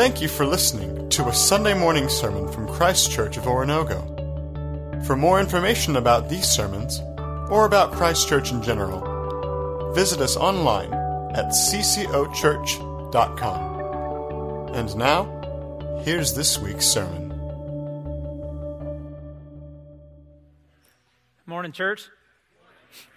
Thank you for listening to a Sunday morning sermon from Christ Church of Oronogo. For more information about these sermons, or about Christ Church in general, visit us online at ccochurch.com. And now, here's this week's sermon. Morning, church.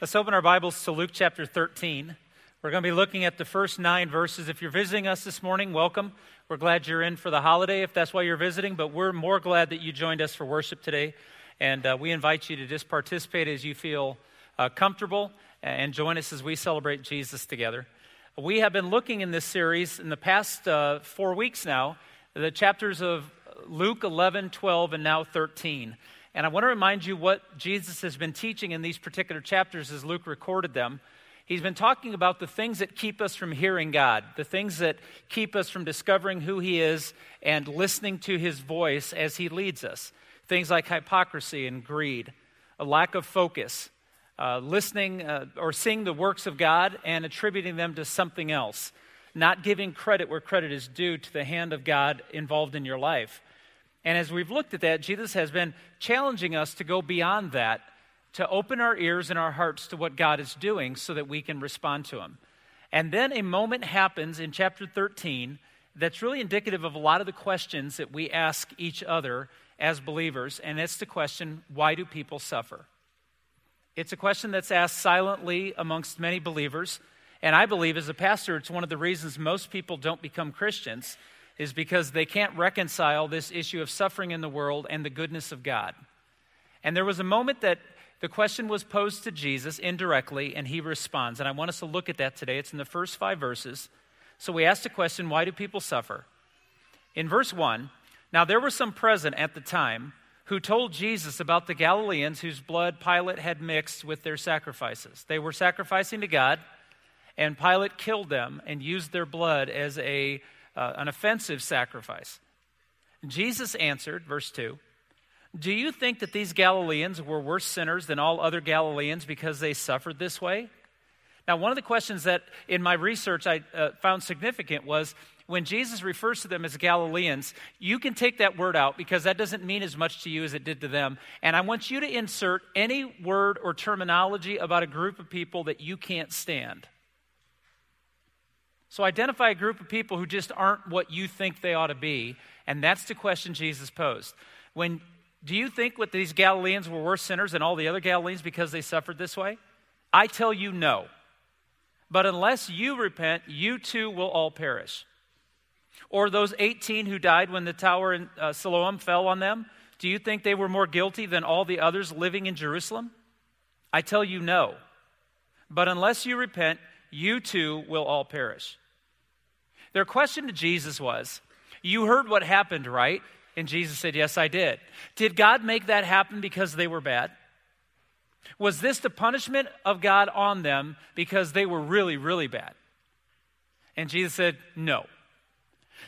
Let's open our Bibles to Luke chapter 13. We're going to be looking at the first nine verses. If you're visiting us this morning, welcome. We're glad you're in for the holiday if that's why you're visiting, but we're more glad that you joined us for worship today. And uh, we invite you to just participate as you feel uh, comfortable and join us as we celebrate Jesus together. We have been looking in this series in the past uh, four weeks now, the chapters of Luke 11, 12, and now 13. And I want to remind you what Jesus has been teaching in these particular chapters as Luke recorded them. He's been talking about the things that keep us from hearing God, the things that keep us from discovering who He is and listening to His voice as He leads us. Things like hypocrisy and greed, a lack of focus, uh, listening uh, or seeing the works of God and attributing them to something else, not giving credit where credit is due to the hand of God involved in your life. And as we've looked at that, Jesus has been challenging us to go beyond that to open our ears and our hearts to what God is doing so that we can respond to Him. And then a moment happens in chapter 13 that's really indicative of a lot of the questions that we ask each other as believers, and it's the question why do people suffer? It's a question that's asked silently amongst many believers. And I believe, as a pastor, it's one of the reasons most people don't become Christians, is because they can't reconcile this issue of suffering in the world and the goodness of God. And there was a moment that the question was posed to Jesus indirectly, and he responds. And I want us to look at that today. It's in the first five verses. So we asked the question why do people suffer? In verse 1, now there were some present at the time who told Jesus about the Galileans whose blood Pilate had mixed with their sacrifices. They were sacrificing to God, and Pilate killed them and used their blood as a, uh, an offensive sacrifice. Jesus answered, verse 2 do you think that these Galileans were worse sinners than all other Galileans because they suffered this way? Now, one of the questions that in my research I uh, found significant was when Jesus refers to them as Galileans, you can take that word out because that doesn't mean as much to you as it did to them. And I want you to insert any word or terminology about a group of people that you can't stand. So identify a group of people who just aren't what you think they ought to be, and that's the question Jesus posed. When do you think what these Galileans were worse sinners than all the other Galileans because they suffered this way? I tell you no. But unless you repent, you too will all perish. Or those 18 who died when the tower in uh, Siloam fell on them, do you think they were more guilty than all the others living in Jerusalem? I tell you no. But unless you repent, you too will all perish. Their question to Jesus was, You heard what happened, right? And Jesus said, Yes, I did. Did God make that happen because they were bad? Was this the punishment of God on them because they were really, really bad? And Jesus said, No.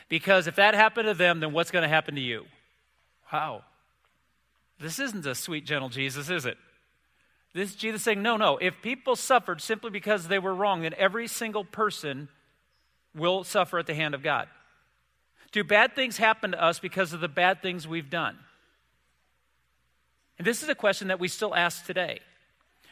Because if that happened to them, then what's going to happen to you? Wow. This isn't a sweet, gentle Jesus, is it? This Jesus saying, No, no. If people suffered simply because they were wrong, then every single person will suffer at the hand of God. Do bad things happen to us because of the bad things we've done? And this is a question that we still ask today.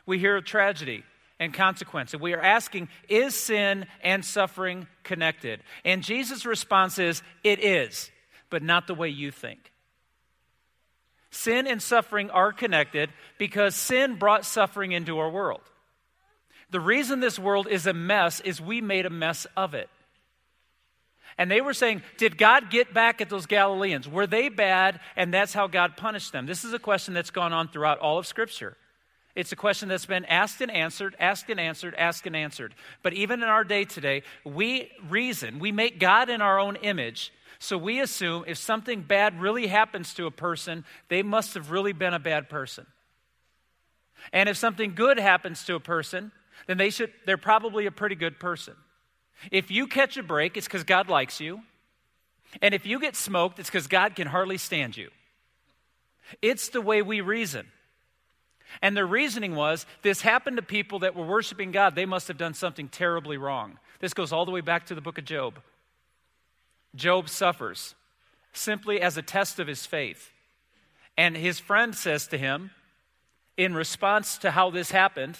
We hear of tragedy and consequence, and we are asking, is sin and suffering connected? And Jesus' response is, it is, but not the way you think. Sin and suffering are connected because sin brought suffering into our world. The reason this world is a mess is we made a mess of it. And they were saying, Did God get back at those Galileans? Were they bad and that's how God punished them? This is a question that's gone on throughout all of Scripture. It's a question that's been asked and answered, asked and answered, asked and answered. But even in our day today, we reason, we make God in our own image. So we assume if something bad really happens to a person, they must have really been a bad person. And if something good happens to a person, then they should, they're probably a pretty good person. If you catch a break, it's because God likes you. And if you get smoked, it's because God can hardly stand you. It's the way we reason. And their reasoning was this happened to people that were worshiping God. They must have done something terribly wrong. This goes all the way back to the book of Job. Job suffers simply as a test of his faith. And his friend says to him, in response to how this happened,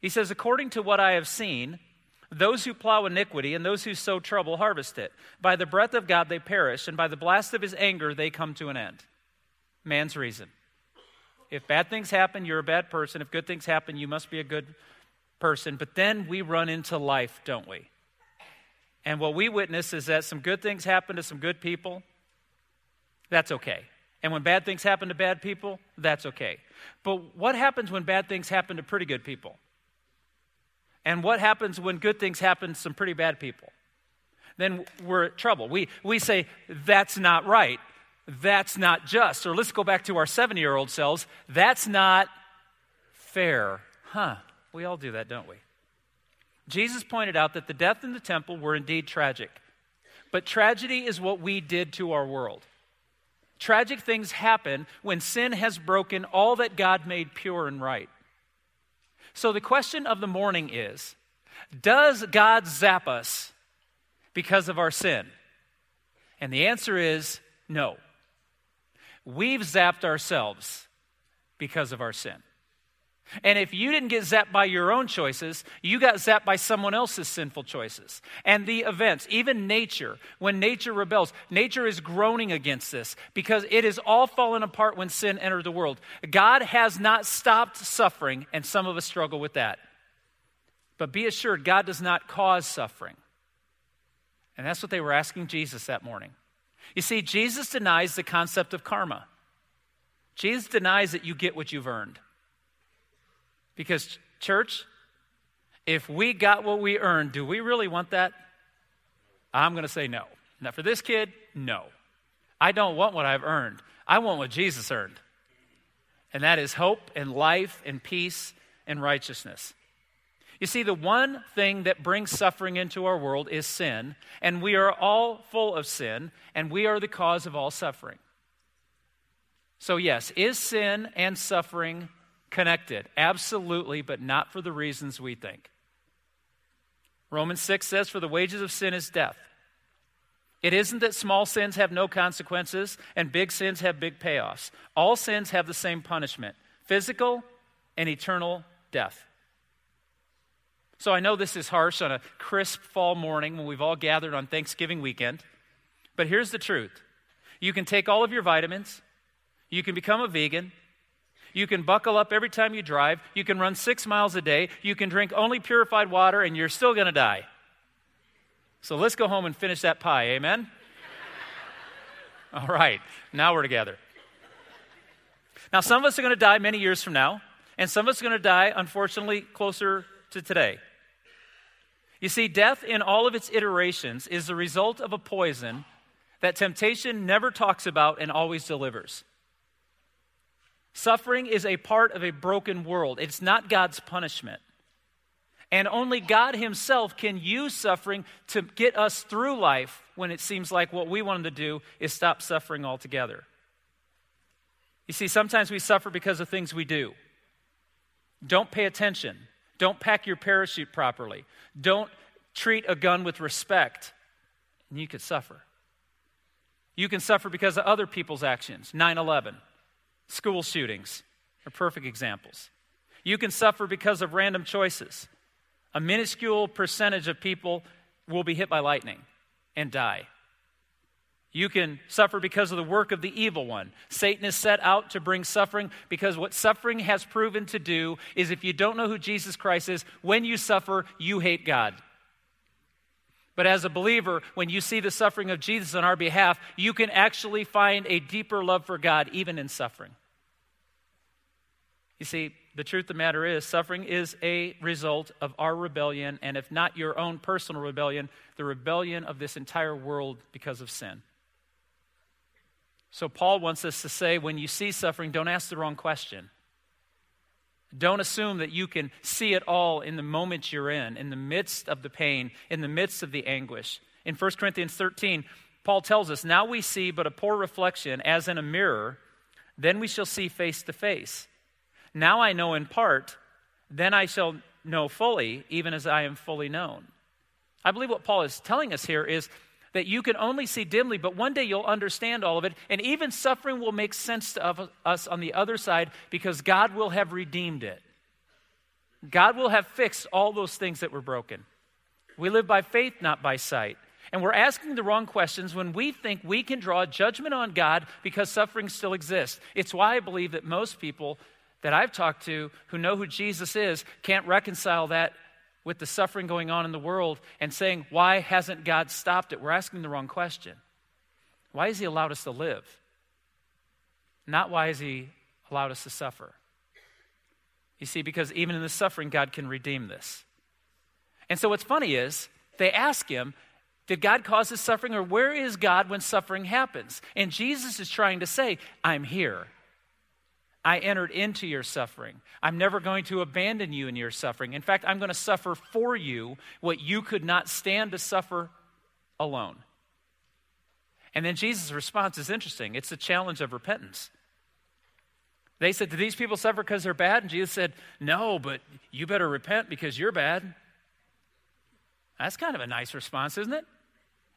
he says, According to what I have seen, those who plow iniquity and those who sow trouble harvest it. By the breath of God they perish, and by the blast of his anger they come to an end. Man's reason. If bad things happen, you're a bad person. If good things happen, you must be a good person. But then we run into life, don't we? And what we witness is that some good things happen to some good people. That's okay. And when bad things happen to bad people, that's okay. But what happens when bad things happen to pretty good people? And what happens when good things happen to some pretty bad people? Then we're at trouble. We, we say, that's not right. That's not just. Or let's go back to our seven year old selves. That's not fair. Huh. We all do that, don't we? Jesus pointed out that the death in the temple were indeed tragic. But tragedy is what we did to our world. Tragic things happen when sin has broken all that God made pure and right. So the question of the morning is Does God zap us because of our sin? And the answer is no. We've zapped ourselves because of our sin. And if you didn't get zapped by your own choices, you got zapped by someone else's sinful choices. And the events, even nature, when nature rebels, nature is groaning against this because it is all fallen apart when sin entered the world. God has not stopped suffering, and some of us struggle with that. But be assured, God does not cause suffering. And that's what they were asking Jesus that morning. You see, Jesus denies the concept of karma. Jesus denies that you get what you've earned. Because, church, if we got what we earned, do we really want that? I'm going to say no. Now, for this kid, no. I don't want what I've earned. I want what Jesus earned. And that is hope and life and peace and righteousness. You see, the one thing that brings suffering into our world is sin, and we are all full of sin, and we are the cause of all suffering. So, yes, is sin and suffering connected? Absolutely, but not for the reasons we think. Romans 6 says, For the wages of sin is death. It isn't that small sins have no consequences and big sins have big payoffs. All sins have the same punishment physical and eternal death. So I know this is harsh on a crisp fall morning when we've all gathered on Thanksgiving weekend, but here's the truth you can take all of your vitamins, you can become a vegan, you can buckle up every time you drive. You can run six miles a day. You can drink only purified water, and you're still going to die. So let's go home and finish that pie. Amen? All right, now we're together. Now, some of us are going to die many years from now, and some of us are going to die, unfortunately, closer to today. You see, death in all of its iterations is the result of a poison that temptation never talks about and always delivers. Suffering is a part of a broken world, it's not God's punishment. And only God Himself can use suffering to get us through life when it seems like what we want to do is stop suffering altogether. You see, sometimes we suffer because of things we do. Don't pay attention. Don't pack your parachute properly. Don't treat a gun with respect, and you could suffer. You can suffer because of other people's actions. 9 11. School shootings are perfect examples. You can suffer because of random choices. A minuscule percentage of people will be hit by lightning and die. You can suffer because of the work of the evil one. Satan is set out to bring suffering because what suffering has proven to do is if you don't know who Jesus Christ is, when you suffer, you hate God. But as a believer, when you see the suffering of Jesus on our behalf, you can actually find a deeper love for God even in suffering. You see, the truth of the matter is, suffering is a result of our rebellion, and if not your own personal rebellion, the rebellion of this entire world because of sin. So, Paul wants us to say when you see suffering, don't ask the wrong question. Don't assume that you can see it all in the moment you're in, in the midst of the pain, in the midst of the anguish. In 1 Corinthians 13, Paul tells us, Now we see but a poor reflection as in a mirror, then we shall see face to face. Now I know in part, then I shall know fully, even as I am fully known. I believe what Paul is telling us here is that you can only see dimly, but one day you'll understand all of it. And even suffering will make sense to us on the other side because God will have redeemed it. God will have fixed all those things that were broken. We live by faith, not by sight. And we're asking the wrong questions when we think we can draw judgment on God because suffering still exists. It's why I believe that most people that I've talked to who know who Jesus is can't reconcile that with the suffering going on in the world and saying, Why hasn't God stopped it? We're asking the wrong question. Why has He allowed us to live? Not why has He allowed us to suffer. You see, because even in the suffering, God can redeem this. And so what's funny is, they ask him, Did God cause this suffering, or where is God when suffering happens? And Jesus is trying to say, I'm here. I entered into your suffering. I'm never going to abandon you in your suffering. In fact, I'm going to suffer for you what you could not stand to suffer alone. And then Jesus' response is interesting. It's a challenge of repentance. They said, Do these people suffer because they're bad? And Jesus said, No, but you better repent because you're bad. That's kind of a nice response, isn't it?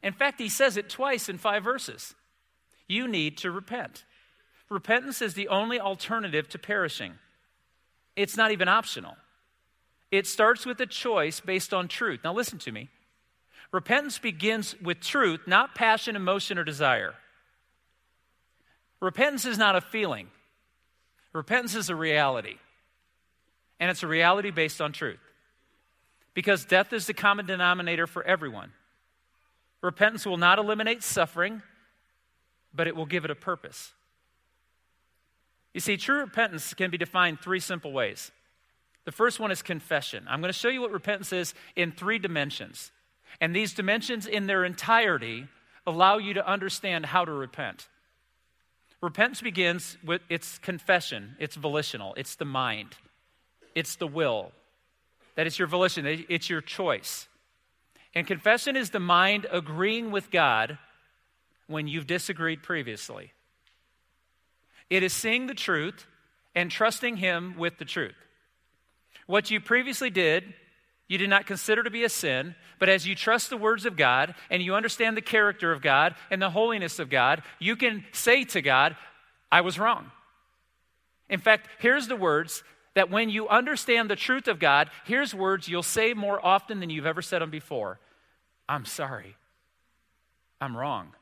In fact, he says it twice in five verses. You need to repent. Repentance is the only alternative to perishing, it's not even optional. It starts with a choice based on truth. Now, listen to me. Repentance begins with truth, not passion, emotion, or desire. Repentance is not a feeling. Repentance is a reality, and it's a reality based on truth. Because death is the common denominator for everyone. Repentance will not eliminate suffering, but it will give it a purpose. You see, true repentance can be defined three simple ways. The first one is confession. I'm going to show you what repentance is in three dimensions. And these dimensions, in their entirety, allow you to understand how to repent. Repentance begins with its confession, it's volitional, it's the mind, it's the will. That it's your volition, it's your choice. And confession is the mind agreeing with God when you've disagreed previously. It is seeing the truth and trusting Him with the truth. What you previously did, you did not consider to be a sin, but as you trust the words of God and you understand the character of God and the holiness of God, you can say to God, I was wrong. In fact, here's the words that when you understand the truth of God, here's words you'll say more often than you've ever said them before I'm sorry. I'm wrong.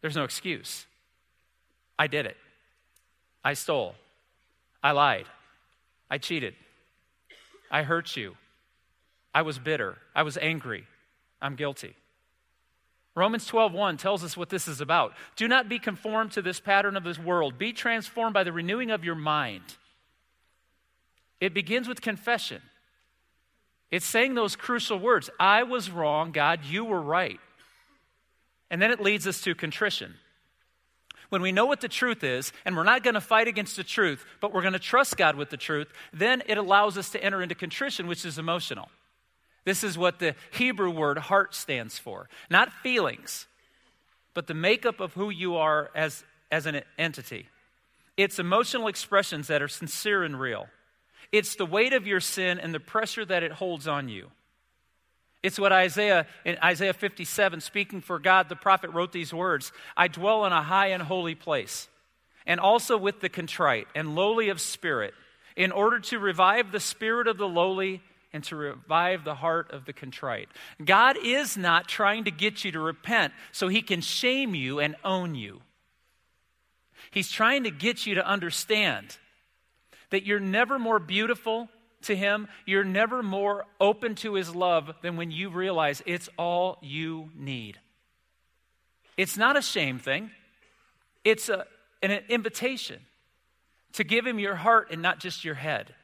There's no excuse. I did it. I stole. I lied. I cheated. I hurt you. I was bitter. I was angry. I'm guilty. Romans 12:1 tells us what this is about. Do not be conformed to this pattern of this world. Be transformed by the renewing of your mind. It begins with confession. It's saying those crucial words I was wrong, God, you were right. And then it leads us to contrition. When we know what the truth is, and we're not going to fight against the truth, but we're going to trust God with the truth, then it allows us to enter into contrition, which is emotional. This is what the Hebrew word heart stands for. Not feelings, but the makeup of who you are as, as an entity. It's emotional expressions that are sincere and real. It's the weight of your sin and the pressure that it holds on you. It's what Isaiah, in Isaiah 57, speaking for God, the prophet wrote these words I dwell in a high and holy place, and also with the contrite and lowly of spirit, in order to revive the spirit of the lowly and to revive the heart of the contrite. God is not trying to get you to repent so he can shame you and own you. He's trying to get you to understand that you're never more beautiful to Him, you're never more open to His love than when you realize it's all you need. It's not a shame thing, it's a, an invitation to give Him your heart and not just your head.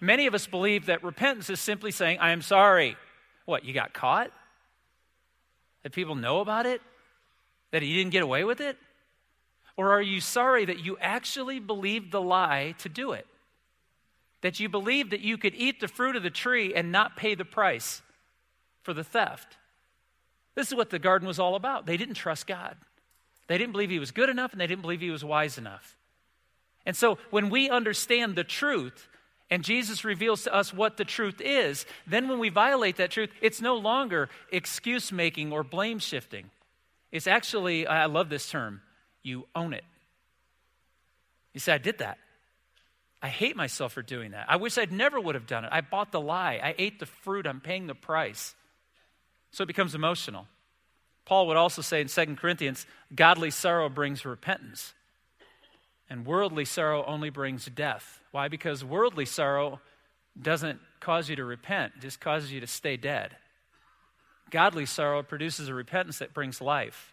Many of us believe that repentance is simply saying, I am sorry. What, you got caught? That people know about it? That you didn't get away with it? Or are you sorry that you actually believed the lie to do it? That you believed that you could eat the fruit of the tree and not pay the price for the theft. This is what the garden was all about. They didn't trust God. They didn't believe he was good enough and they didn't believe he was wise enough. And so when we understand the truth And Jesus reveals to us what the truth is. Then, when we violate that truth, it's no longer excuse making or blame shifting. It's actually, I love this term, you own it. You say, I did that. I hate myself for doing that. I wish I'd never would have done it. I bought the lie. I ate the fruit. I'm paying the price. So it becomes emotional. Paul would also say in 2 Corinthians, godly sorrow brings repentance. And worldly sorrow only brings death. Why? Because worldly sorrow doesn't cause you to repent, it just causes you to stay dead. Godly sorrow produces a repentance that brings life.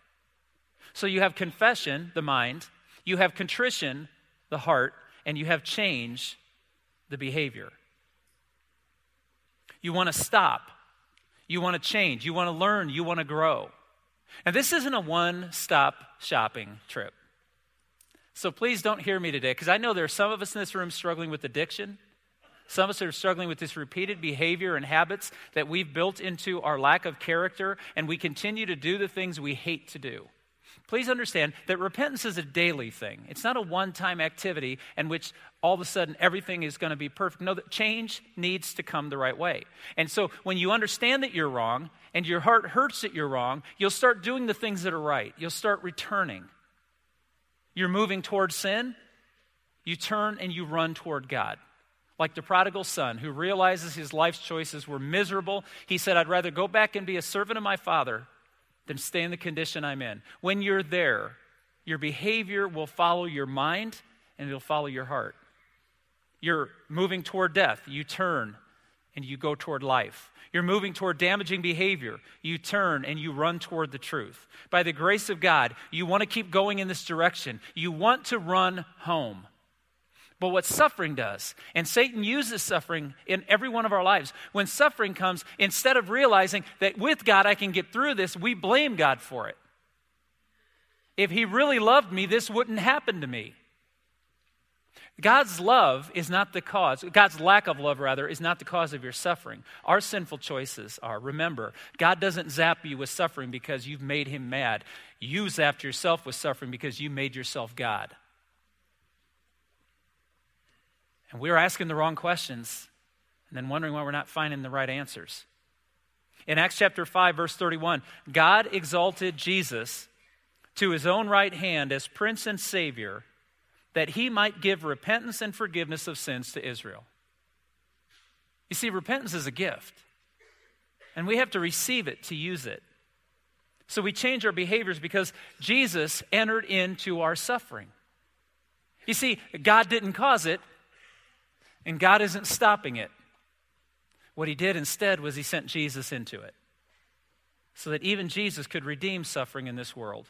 So you have confession, the mind, you have contrition, the heart, and you have change, the behavior. You want to stop. You want to change. You want to learn. You want to grow. And this isn't a one stop shopping trip. So please don't hear me today, because I know there are some of us in this room struggling with addiction. Some of us are struggling with this repeated behavior and habits that we've built into our lack of character, and we continue to do the things we hate to do. Please understand that repentance is a daily thing. It's not a one time activity in which all of a sudden everything is going to be perfect. No, that change needs to come the right way. And so when you understand that you're wrong and your heart hurts that you're wrong, you'll start doing the things that are right. You'll start returning you're moving towards sin, you turn and you run toward God. Like the prodigal son who realizes his life's choices were miserable. He said, I'd rather go back and be a servant of my father than stay in the condition I'm in. When you're there, your behavior will follow your mind and it'll follow your heart. You're moving toward death, you turn and you go toward life. You're moving toward damaging behavior. You turn and you run toward the truth. By the grace of God, you want to keep going in this direction. You want to run home. But what suffering does, and Satan uses suffering in every one of our lives. When suffering comes, instead of realizing that with God I can get through this, we blame God for it. If He really loved me, this wouldn't happen to me. God's love is not the cause, God's lack of love, rather, is not the cause of your suffering. Our sinful choices are. Remember, God doesn't zap you with suffering because you've made him mad. You zapped yourself with suffering because you made yourself God. And we're asking the wrong questions and then wondering why we're not finding the right answers. In Acts chapter 5, verse 31, God exalted Jesus to his own right hand as Prince and Savior that he might give repentance and forgiveness of sins to Israel. You see, repentance is a gift, and we have to receive it to use it. So we change our behaviors because Jesus entered into our suffering. You see, God didn't cause it, and God isn't stopping it. What he did instead was he sent Jesus into it so that even Jesus could redeem suffering in this world.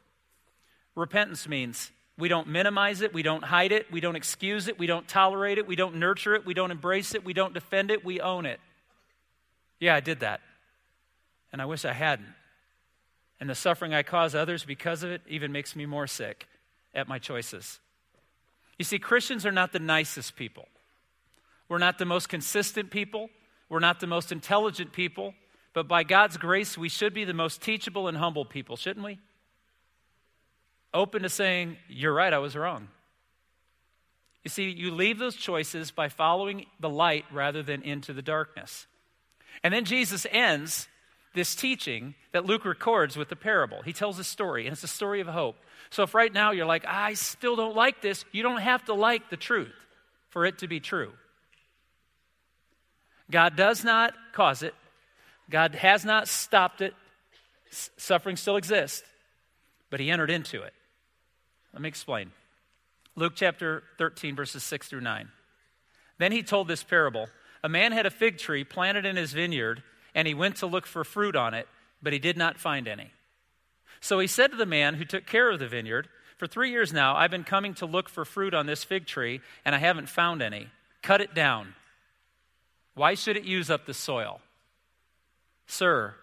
Repentance means we don't minimize it. We don't hide it. We don't excuse it. We don't tolerate it. We don't nurture it. We don't embrace it. We don't defend it. We own it. Yeah, I did that. And I wish I hadn't. And the suffering I cause others because of it even makes me more sick at my choices. You see, Christians are not the nicest people. We're not the most consistent people. We're not the most intelligent people. But by God's grace, we should be the most teachable and humble people, shouldn't we? open to saying, You're right, I was wrong. You see, you leave those choices by following the light rather than into the darkness. And then Jesus ends this teaching that Luke records with the parable. He tells a story, and it's a story of hope. So if right now you're like, I still don't like this, you don't have to like the truth for it to be true. God does not cause it, God has not stopped it. Suffering still exists, but He entered into it. Let me explain. Luke chapter 13, verses 6 through 9. Then he told this parable A man had a fig tree planted in his vineyard, and he went to look for fruit on it, but he did not find any. So he said to the man who took care of the vineyard, For three years now, I've been coming to look for fruit on this fig tree, and I haven't found any. Cut it down. Why should it use up the soil? Sir,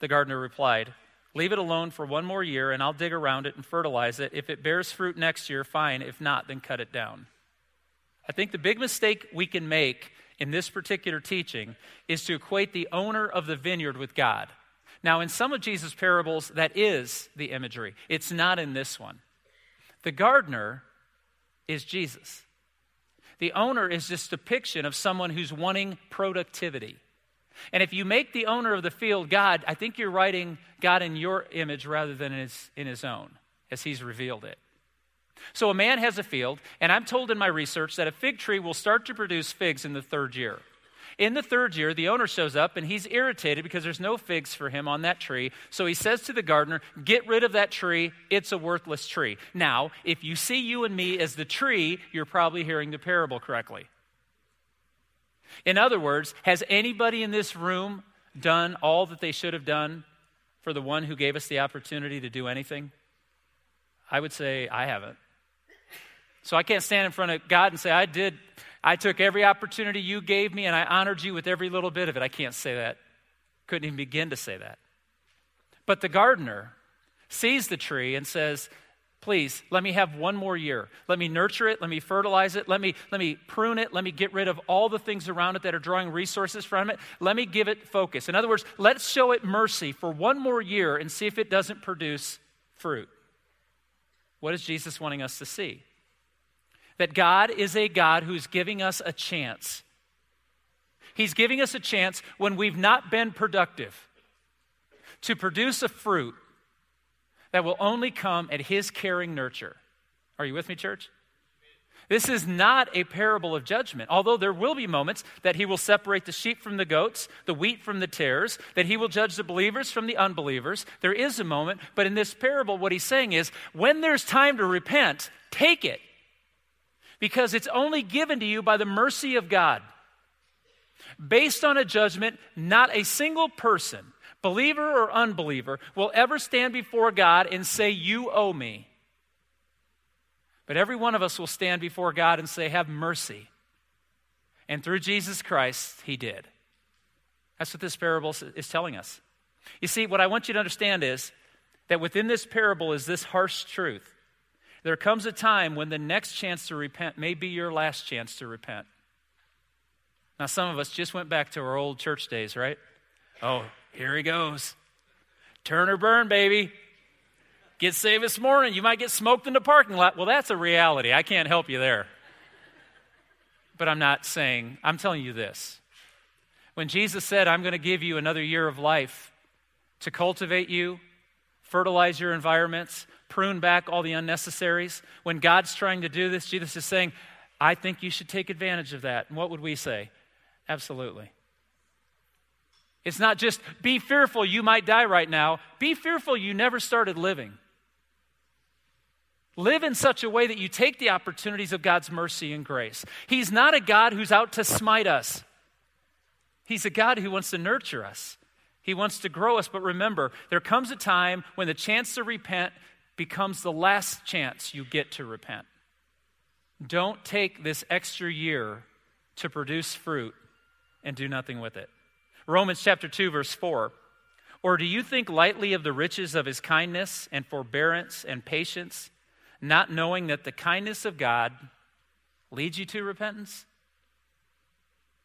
the gardener replied, Leave it alone for one more year, and I'll dig around it and fertilize it. If it bears fruit next year, fine. If not, then cut it down. I think the big mistake we can make in this particular teaching is to equate the owner of the vineyard with God. Now, in some of Jesus' parables, that is the imagery. It's not in this one. The gardener is Jesus. The owner is a depiction of someone who's wanting productivity. And if you make the owner of the field God, I think you're writing God in your image rather than in his, in his own, as he's revealed it. So a man has a field, and I'm told in my research that a fig tree will start to produce figs in the third year. In the third year, the owner shows up and he's irritated because there's no figs for him on that tree. So he says to the gardener, Get rid of that tree. It's a worthless tree. Now, if you see you and me as the tree, you're probably hearing the parable correctly. In other words, has anybody in this room done all that they should have done for the one who gave us the opportunity to do anything? I would say I haven't. So I can't stand in front of God and say, I did, I took every opportunity you gave me and I honored you with every little bit of it. I can't say that. Couldn't even begin to say that. But the gardener sees the tree and says, Please, let me have one more year. Let me nurture it. Let me fertilize it. Let me, let me prune it. Let me get rid of all the things around it that are drawing resources from it. Let me give it focus. In other words, let's show it mercy for one more year and see if it doesn't produce fruit. What is Jesus wanting us to see? That God is a God who's giving us a chance. He's giving us a chance when we've not been productive to produce a fruit that will only come at His caring nurture. Are you with me, church? This is not a parable of judgment, although there will be moments that he will separate the sheep from the goats, the wheat from the tares, that he will judge the believers from the unbelievers. There is a moment, but in this parable, what he's saying is when there's time to repent, take it because it's only given to you by the mercy of God. Based on a judgment, not a single person, believer or unbeliever, will ever stand before God and say, You owe me. But every one of us will stand before God and say, Have mercy. And through Jesus Christ, He did. That's what this parable is telling us. You see, what I want you to understand is that within this parable is this harsh truth there comes a time when the next chance to repent may be your last chance to repent. Now, some of us just went back to our old church days, right? Oh, here he goes. Turn or burn, baby. Get saved this morning. You might get smoked in the parking lot. Well, that's a reality. I can't help you there. But I'm not saying, I'm telling you this. When Jesus said, I'm going to give you another year of life to cultivate you, fertilize your environments, prune back all the unnecessaries. When God's trying to do this, Jesus is saying, I think you should take advantage of that. And what would we say? Absolutely. It's not just be fearful you might die right now, be fearful you never started living. Live in such a way that you take the opportunities of God's mercy and grace. He's not a God who's out to smite us, He's a God who wants to nurture us. He wants to grow us, but remember, there comes a time when the chance to repent becomes the last chance you get to repent. Don't take this extra year to produce fruit and do nothing with it. Romans chapter 2 verse 4. Or do you think lightly of the riches of his kindness and forbearance and patience, not knowing that the kindness of God leads you to repentance?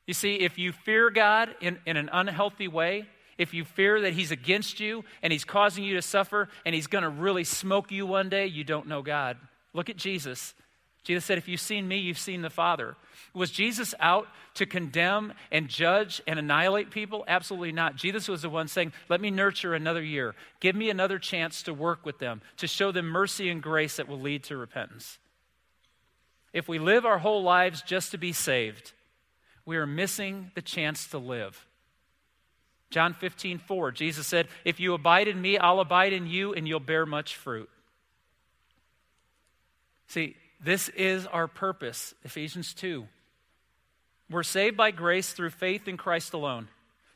You see, if you fear God in, in an unhealthy way, if you fear that he's against you and he's causing you to suffer and he's going to really smoke you one day, you don't know God. Look at Jesus. Jesus said, If you've seen me, you've seen the Father. Was Jesus out to condemn and judge and annihilate people? Absolutely not. Jesus was the one saying, Let me nurture another year. Give me another chance to work with them, to show them mercy and grace that will lead to repentance. If we live our whole lives just to be saved, we are missing the chance to live. John 15, 4, Jesus said, If you abide in me, I'll abide in you, and you'll bear much fruit. See, this is our purpose, Ephesians 2. We're saved by grace through faith in Christ alone,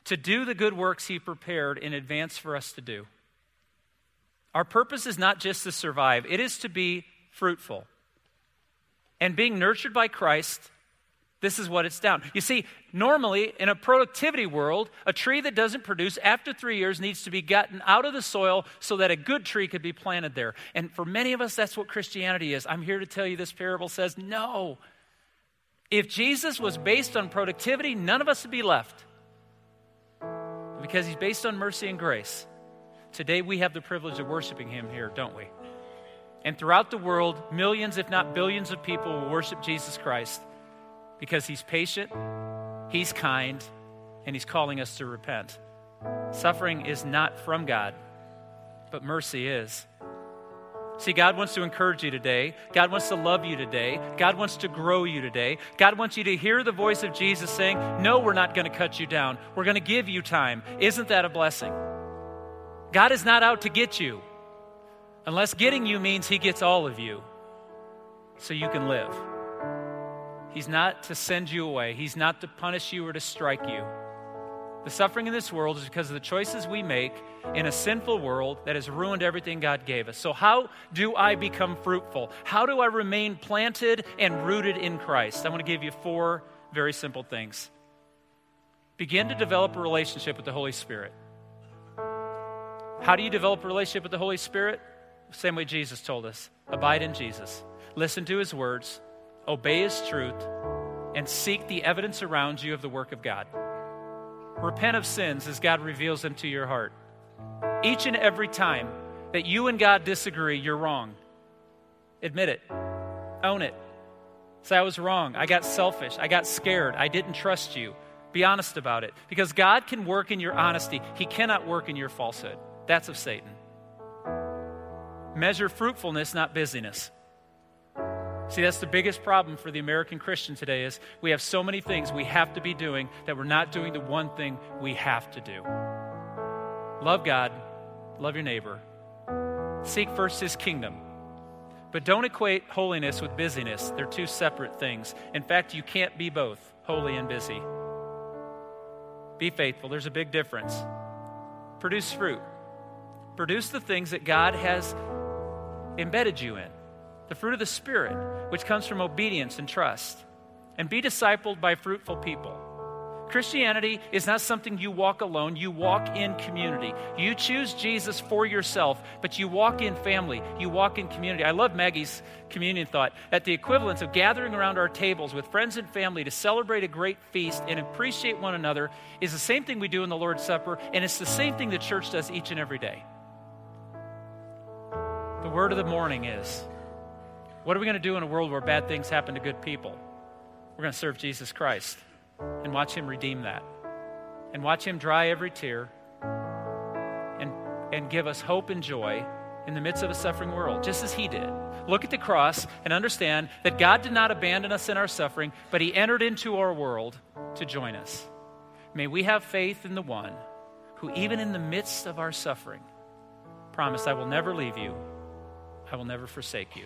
to do the good works He prepared in advance for us to do. Our purpose is not just to survive, it is to be fruitful. And being nurtured by Christ this is what it's down. You see, normally in a productivity world, a tree that doesn't produce after three years needs to be gotten out of the soil so that a good tree could be planted there. And for many of us, that's what Christianity is. I'm here to tell you this parable says no. If Jesus was based on productivity, none of us would be left because he's based on mercy and grace. Today we have the privilege of worshiping him here, don't we? And throughout the world, millions, if not billions, of people will worship Jesus Christ because He's patient, He's kind, and He's calling us to repent. Suffering is not from God, but mercy is. See, God wants to encourage you today. God wants to love you today. God wants to grow you today. God wants you to hear the voice of Jesus saying, No, we're not going to cut you down. We're going to give you time. Isn't that a blessing? God is not out to get you, unless getting you means He gets all of you so you can live. He's not to send you away, He's not to punish you or to strike you. The suffering in this world is because of the choices we make in a sinful world that has ruined everything God gave us. So, how do I become fruitful? How do I remain planted and rooted in Christ? I want to give you four very simple things. Begin to develop a relationship with the Holy Spirit. How do you develop a relationship with the Holy Spirit? Same way Jesus told us abide in Jesus, listen to his words, obey his truth, and seek the evidence around you of the work of God. Repent of sins as God reveals them to your heart. Each and every time that you and God disagree, you're wrong. Admit it. Own it. Say, I was wrong. I got selfish. I got scared. I didn't trust you. Be honest about it. Because God can work in your honesty, He cannot work in your falsehood. That's of Satan. Measure fruitfulness, not busyness. See, that's the biggest problem for the American Christian today is we have so many things we have to be doing that we're not doing the one thing we have to do. Love God, love your neighbor. Seek first his kingdom. But don't equate holiness with busyness. They're two separate things. In fact, you can't be both, holy and busy. Be faithful. There's a big difference. Produce fruit. Produce the things that God has embedded you in the fruit of the Spirit, which comes from obedience and trust. And be discipled by fruitful people. Christianity is not something you walk alone, you walk in community. You choose Jesus for yourself, but you walk in family, you walk in community. I love Maggie's communion thought that the equivalence of gathering around our tables with friends and family to celebrate a great feast and appreciate one another is the same thing we do in the Lord's Supper, and it's the same thing the church does each and every day. The word of the morning is what are we going to do in a world where bad things happen to good people? We're going to serve Jesus Christ and watch Him redeem that, and watch Him dry every tear and, and give us hope and joy in the midst of a suffering world, just as He did. Look at the cross and understand that God did not abandon us in our suffering, but He entered into our world to join us. May we have faith in the one who, even in the midst of our suffering, promised, I will never leave you, I will never forsake you.